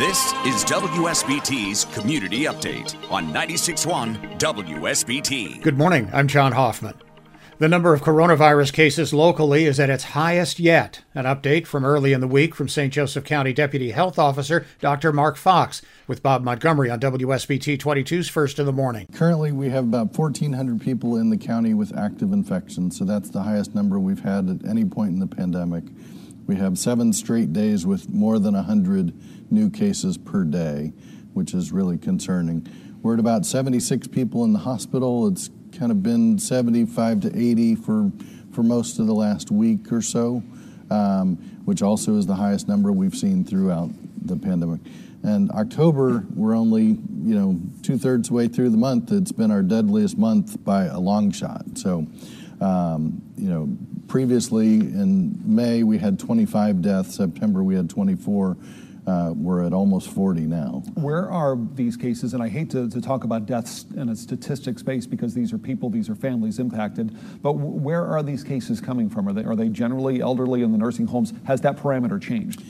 This is WSBT's Community Update on 96.1 WSBT. Good morning. I'm John Hoffman. The number of coronavirus cases locally is at its highest yet. An update from early in the week from St. Joseph County Deputy Health Officer Dr. Mark Fox with Bob Montgomery on WSBT 22's First in the Morning. Currently, we have about 1,400 people in the county with active infections, so that's the highest number we've had at any point in the pandemic. We have seven straight days with more than 100 new cases per day, which is really concerning. We're at about 76 people in the hospital. It's kind of been 75 to 80 for, for most of the last week or so, um, which also is the highest number we've seen throughout the pandemic. And October, we're only, you know, two thirds way through the month. It's been our deadliest month by a long shot. So, you know, previously in May we had 25 deaths. September we had 24. Uh, we're at almost 40 now. Where are these cases? And I hate to, to talk about deaths in a statistics base because these are people, these are families impacted. But w- where are these cases coming from? Are they are they generally elderly in the nursing homes? Has that parameter changed?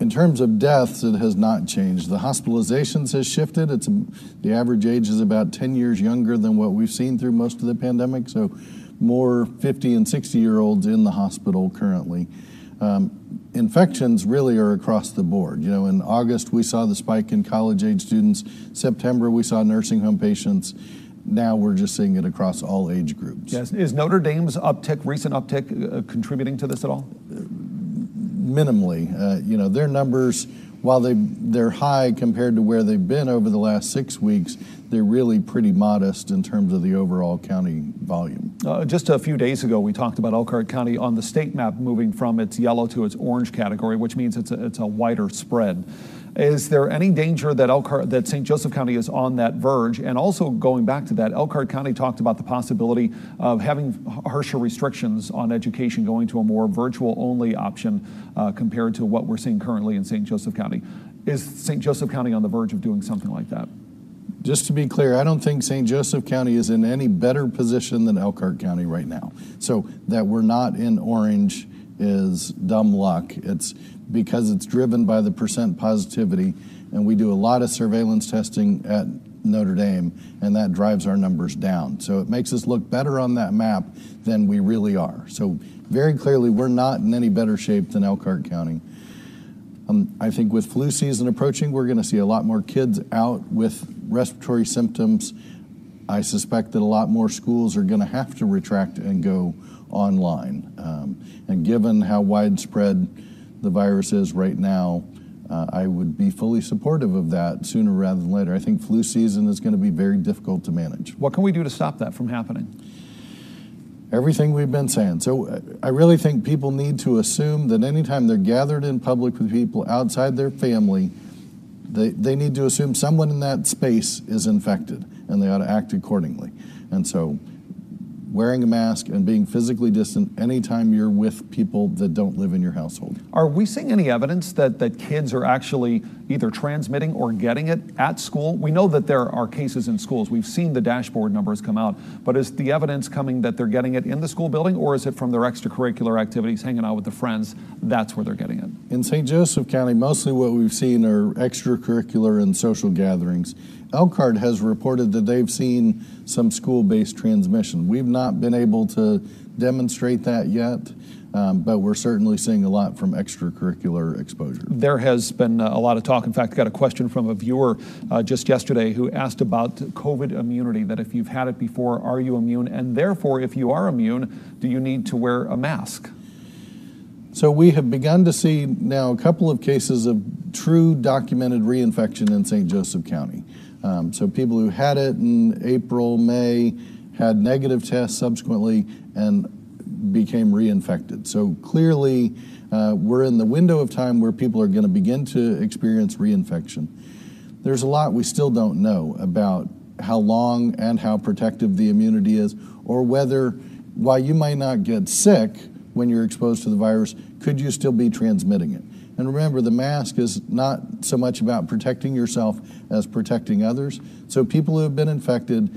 In terms of deaths, it has not changed. The hospitalizations has shifted. It's the average age is about 10 years younger than what we've seen through most of the pandemic. So, more 50 and 60 year olds in the hospital currently. Um, infections really are across the board. You know, in August we saw the spike in college age students. September we saw nursing home patients. Now we're just seeing it across all age groups. Yes. Is Notre Dame's uptick, recent uptick, uh, contributing to this at all? Minimally. Uh, you know, their numbers, while they they're high compared to where they've been over the last six weeks, they're really pretty modest in terms of the overall county volume. Uh, just a few days ago, we talked about Elkhart County on the state map moving from its yellow to its orange category, which means it's a, it's a wider spread. Is there any danger that Elkhart, that St. Joseph County is on that verge? And also going back to that, Elkhart County talked about the possibility of having harsher restrictions on education, going to a more virtual-only option uh, compared to what we're seeing currently in St. Joseph County. Is St. Joseph County on the verge of doing something like that? Just to be clear, I don't think St. Joseph County is in any better position than Elkhart County right now. So that we're not in orange is dumb luck. It's because it's driven by the percent positivity, and we do a lot of surveillance testing at Notre Dame, and that drives our numbers down. So it makes us look better on that map than we really are. So very clearly, we're not in any better shape than Elkhart County. Um, I think with flu season approaching, we're going to see a lot more kids out with respiratory symptoms. I suspect that a lot more schools are going to have to retract and go online. Um, and given how widespread the virus is right now, uh, I would be fully supportive of that sooner rather than later. I think flu season is going to be very difficult to manage. What can we do to stop that from happening? Everything we've been saying. So uh, I really think people need to assume that anytime they're gathered in public with people outside their family, they, they need to assume someone in that space is infected and they ought to act accordingly. And so wearing a mask and being physically distant anytime you're with people that don't live in your household. Are we seeing any evidence that, that kids are actually either transmitting or getting it at school? We know that there are cases in schools. We've seen the dashboard numbers come out, but is the evidence coming that they're getting it in the school building or is it from their extracurricular activities, hanging out with the friends? That's where they're getting it. In St. Joseph County, mostly what we've seen are extracurricular and social gatherings. Elkhart has reported that they've seen some school based transmission. We've not been able to demonstrate that yet. Um, but we're certainly seeing a lot from extracurricular exposure. There has been a lot of talk. In fact, I got a question from a viewer uh, just yesterday who asked about COVID immunity. That if you've had it before, are you immune? And therefore, if you are immune, do you need to wear a mask? So we have begun to see now a couple of cases of true documented reinfection in St. Joseph County. Um, so people who had it in April, May, had negative tests subsequently, and became reinfected. So clearly, Uh, we're in the window of time where people are going to begin to experience reinfection. There's a lot we still don't know about how long and how protective the immunity is, or whether, while you might not get sick when you're exposed to the virus, could you still be transmitting it? And remember, the mask is not so much about protecting yourself as protecting others. So people who have been infected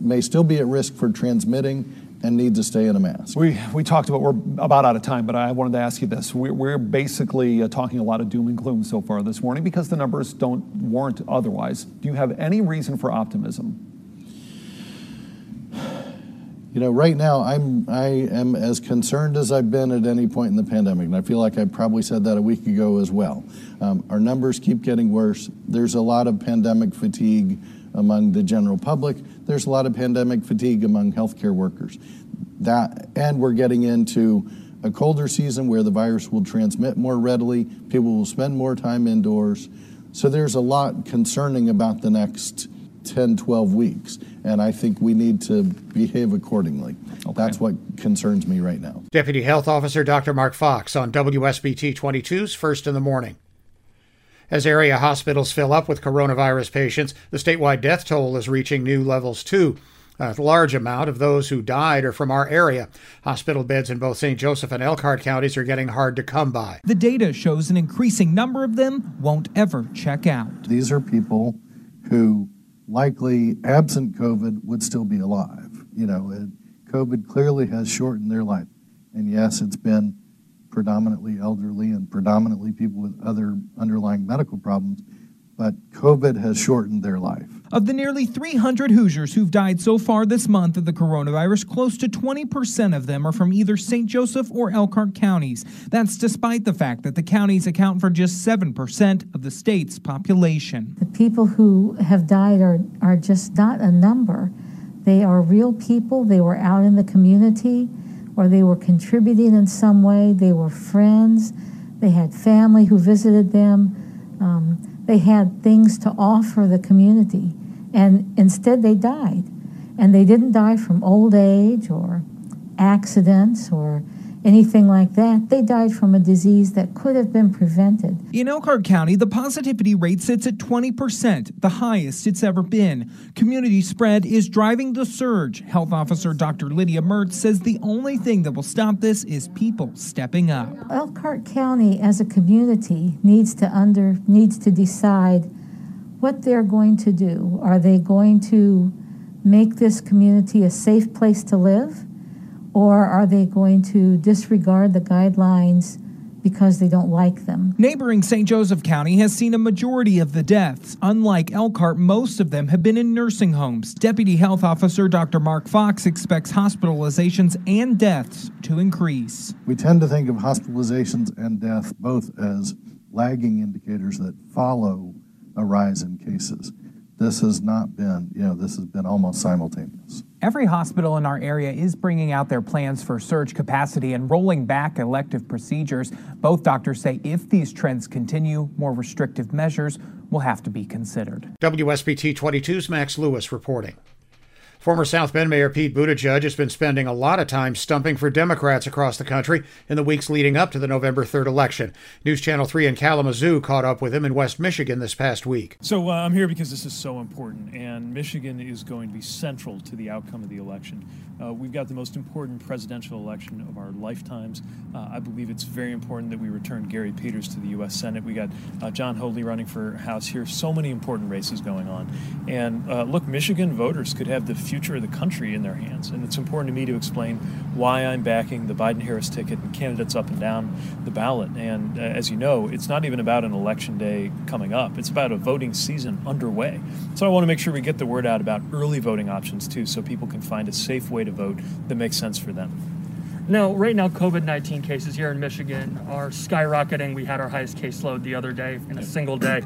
may still be at risk for transmitting and need to stay in a mask. We, we talked about, we're about out of time, but I wanted to ask you this. We're, we're basically uh, talking a lot of doom and gloom so far this morning because the numbers don't warrant otherwise. Do you have any reason for optimism? You know, right now I'm I am as concerned as I've been at any point in the pandemic, and I feel like I probably said that a week ago as well. Um, our numbers keep getting worse. There's a lot of pandemic fatigue among the general public. There's a lot of pandemic fatigue among healthcare workers. That and we're getting into a colder season where the virus will transmit more readily. People will spend more time indoors. So there's a lot concerning about the next 10, 12 weeks. And I think we need to behave accordingly. Okay. That's what concerns me right now. Deputy Health Officer Dr. Mark Fox on WSBT 22's First in the Morning. As area hospitals fill up with coronavirus patients, the statewide death toll is reaching new levels too. A large amount of those who died are from our area. Hospital beds in both St. Joseph and Elkhart counties are getting hard to come by. The data shows an increasing number of them won't ever check out. These are people who likely absent COVID would still be alive. You know, COVID clearly has shortened their life. And yes, it's been predominantly elderly and predominantly people with other underlying medical problems, but COVID has shortened their life. Of the nearly 300 Hoosiers who've died so far this month of the coronavirus, close to 20% of them are from either St. Joseph or Elkhart counties. That's despite the fact that the counties account for just 7% of the state's population. The people who have died are, are just not a number. They are real people. They were out in the community or they were contributing in some way. They were friends. They had family who visited them. Um, they had things to offer the community. And instead, they died. And they didn't die from old age or accidents or anything like that. They died from a disease that could have been prevented. In Elkhart County, the positivity rate sits at 20%, the highest it's ever been. Community spread is driving the surge. Health Officer Dr. Lydia Mertz says the only thing that will stop this is people stepping up. Elkhart County as a community needs to under needs to decide what they're going to do. Are they going to make this community a safe place to live? Or are they going to disregard the guidelines because they don't like them? Neighboring St. Joseph County has seen a majority of the deaths. Unlike Elkhart, most of them have been in nursing homes. Deputy Health Officer Dr. Mark Fox expects hospitalizations and deaths to increase. We tend to think of hospitalizations and death both as lagging indicators that follow a rise in cases. This has not been, you know, this has been almost simultaneous. Every hospital in our area is bringing out their plans for surge capacity and rolling back elective procedures. Both doctors say if these trends continue, more restrictive measures will have to be considered. WSBT 22's Max Lewis reporting. Former South Bend Mayor Pete Buttigieg has been spending a lot of time stumping for Democrats across the country in the weeks leading up to the November 3rd election. News Channel 3 in Kalamazoo caught up with him in West Michigan this past week. So uh, I'm here because this is so important, and Michigan is going to be central to the outcome of the election. Uh, we've got the most important presidential election of our lifetimes. Uh, I believe it's very important that we return Gary Peters to the U.S. Senate. We got uh, Jon Hoadley running for House here. So many important races going on. And uh, look, Michigan voters could have the future of the country in their hands. And it's important to me to explain why I'm backing the Biden Harris ticket and candidates up and down the ballot. And uh, as you know, it's not even about an election day coming up, it's about a voting season underway. So I want to make sure we get the word out about early voting options too so people can find a safe way to vote that makes sense for them. Now, right now, COVID 19 cases here in Michigan are skyrocketing. We had our highest caseload the other day in a single day.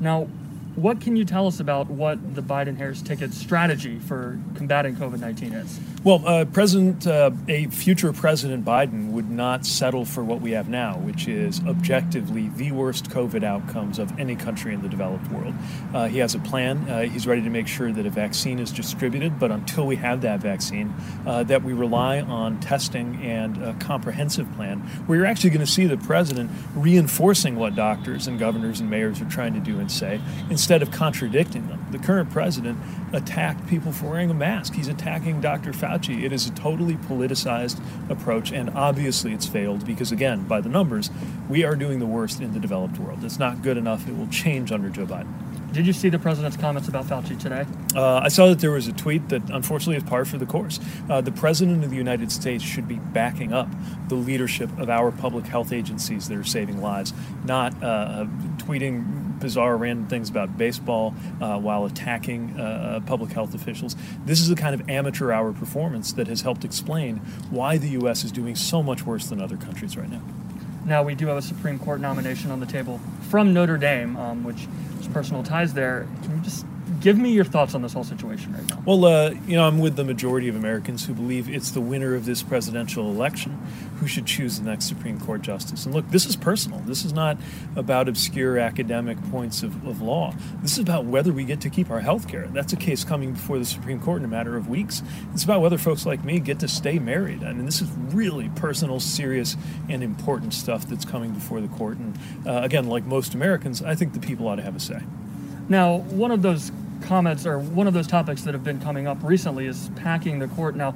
Now, what can you tell us about what the Biden Harris ticket strategy for combating COVID 19 is? Well, uh, President, uh, a future President Biden would not settle for what we have now, which is objectively the worst COVID outcomes of any country in the developed world. Uh, he has a plan. Uh, he's ready to make sure that a vaccine is distributed, but until we have that vaccine, uh, that we rely on testing and a comprehensive plan where you're actually going to see the president reinforcing what doctors and governors and mayors are trying to do and say instead of contradicting them. The current president attacked people for wearing a mask. He's attacking Dr. Fauci. It is a totally politicized approach, and obviously it's failed because, again, by the numbers, we are doing the worst in the developed world. It's not good enough. It will change under Joe Biden. Did you see the president's comments about Fauci today? Uh, I saw that there was a tweet that unfortunately is par for the course. Uh, the president of the United States should be backing up the leadership of our public health agencies that are saving lives, not uh, tweeting bizarre random things about baseball uh, while attacking uh, public health officials. This is the kind of amateur hour performance that has helped explain why the U.S. is doing so much worse than other countries right now. Now, we do have a Supreme Court nomination on the table from Notre Dame, um, which has personal ties there. Can you just give me your thoughts on this whole situation right now. Well, uh, you know, I'm with the majority of Americans who believe it's the winner of this presidential election who should choose the next Supreme Court justice. And look, this is personal. This is not about obscure academic points of, of law. This is about whether we get to keep our health care. That's a case coming before the Supreme Court in a matter of weeks. It's about whether folks like me get to stay married. I mean, this is really personal, serious, and important stuff that's coming before the court. And uh, again, like most Americans, I think the people ought to have a say. Now, one of those comments or one of those topics that have been coming up recently is packing the court. Now,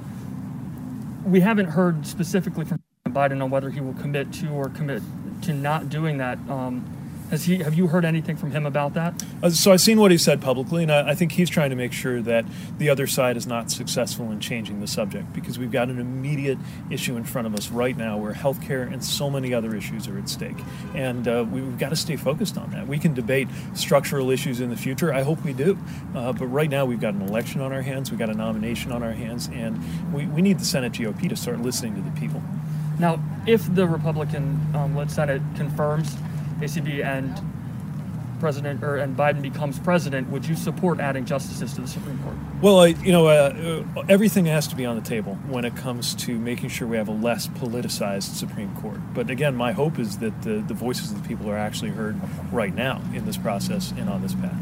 we haven't heard specifically from Biden on whether he will commit to or commit to not doing that. Um, has he? Have you heard anything from him about that? Uh, so I've seen what he said publicly, and I, I, think he's trying to make sure that the other side is not successful in changing the subject because we've got an immediate issue in front of us right now where healthcare and so many other issues are at stake, and uh, we've got to stay focused on that. We can debate structural issues in the future. I hope we do, uh, but right now we've got an election on our hands, we've got a nomination on our hands, and we, we need the Senate GOP to start listening to the people. Now, if the Republican um, led Senate confirms ACB and President or and Biden becomes president, would you support adding justices to the Supreme Court? Well, I, you know, uh, uh, everything has to be on the table when it comes to making sure we have a less politicized Supreme Court. But again, my hope is that the, the voices of the people are actually heard right now in this process and on this path.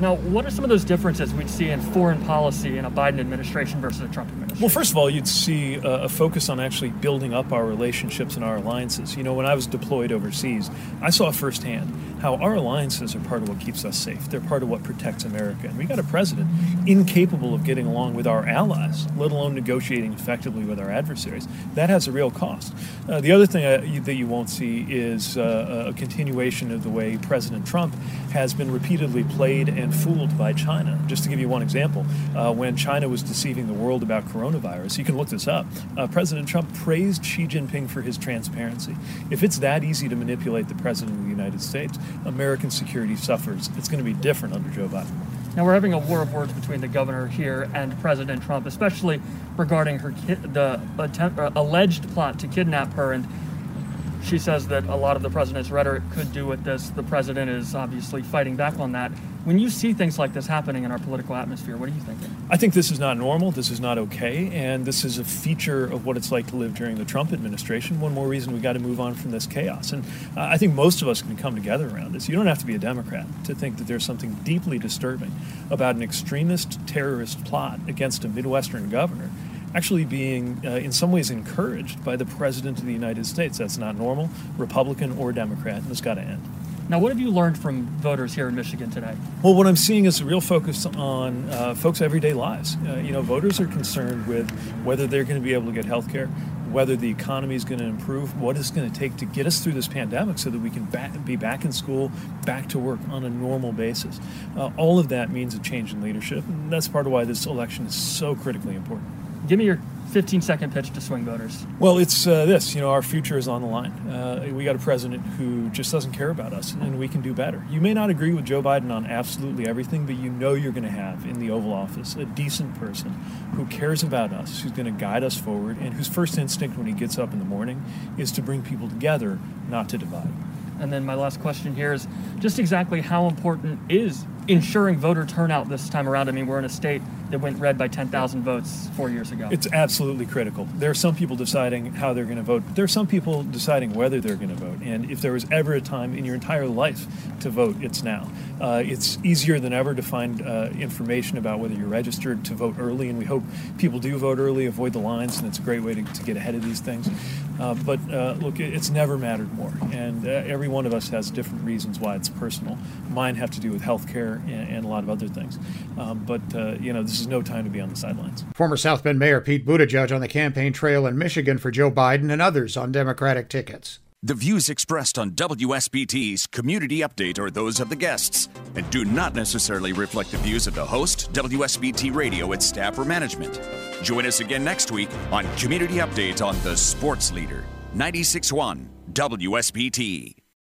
Now, what are some of those differences we'd see in foreign policy in a Biden administration versus a Trump administration? Well, first of all, you'd see a, focus on actually building up our relationships and our alliances. You know, when I was deployed overseas, I saw firsthand how our alliances are part of what keeps us safe. They're part of what protects America. And we got a president incapable of getting along with our allies, let alone negotiating effectively with our adversaries. That has a real cost. Uh, the other thing uh, that you won't see is uh, a continuation of the way President Trump has been repeatedly played and fooled by China. Just to give you one example, uh, when China was deceiving the world about coronavirus, you can look this up. Uh, President Trump praised Xi Jinping for his transparency. If it's that easy to manipulate the President of the United States, American security suffers. It's going to be different under Joe Biden. Now we're having a war of words between the governor here and President Trump, especially regarding her ki- the attempt, uh, alleged plot to kidnap her and she says that a lot of the president's rhetoric could do with this. The president is obviously fighting back on that. When you see things like this happening in our political atmosphere, what are you thinking? I think this is not normal. This is not okay. And this is a feature of what it's like to live during the Trump administration. One more reason we've got to move on from this chaos. And uh, I think most of us can come together around this. You don't have to be a Democrat to think that there's something deeply disturbing about an extremist terrorist plot against a Midwestern governor actually being, uh, in some ways, encouraged by the President of the United States. That's not normal, Republican or Democrat, and it's got to end. Now, what have you learned from voters here in Michigan today? Well, what I'm seeing is a real focus on uh, folks' everyday lives. Uh, you know, voters are concerned with whether they're going to be able to get health care, whether the economy is going to improve, what it's going to take to get us through this pandemic so that we can back, be back in school, back to work on a normal basis. Uh, all of that means a change in leadership, and that's part of why this election is so critically important. Give me your 15 second pitch to swing voters. Well, it's uh, this you know, our future is on the line. Uh, we got a president who just doesn't care about us, and we can do better. You may not agree with Joe Biden on absolutely everything, but you know you're going to have in the Oval Office a decent person who cares about us, who's going to guide us forward, and whose first instinct when he gets up in the morning is to bring people together, not to divide. And then my last question here is just exactly how important is ensuring voter turnout this time around? I mean, we're in a state that went red by 10,000 votes four years ago. It's absolutely critical. There are some people deciding how they're going to vote, but there are some people deciding whether they're going to vote. And if there was ever a time in your entire life to vote, it's now. Uh, it's easier than ever to find uh, information about whether you're registered to vote early, and we hope people do vote early, avoid the lines, and it's a great way to, to get ahead of these things. Uh, but uh, look, it's never mattered more, and uh, every one of us has different reasons why it's personal. Mine have to do with health care and, and, a lot of other things. Um, but, uh, you know, this is no time to be on the sidelines. Former South Bend Mayor Pete Buttigieg on the campaign trail in Michigan for Joe Biden and others on Democratic tickets. The views expressed on WSBT's Community Update are those of the guests and do not necessarily reflect the views of the host, WSBT Radio, its staff, or management. Join us again next week on Community Update on the Sports Leader, 96.1 WSBT.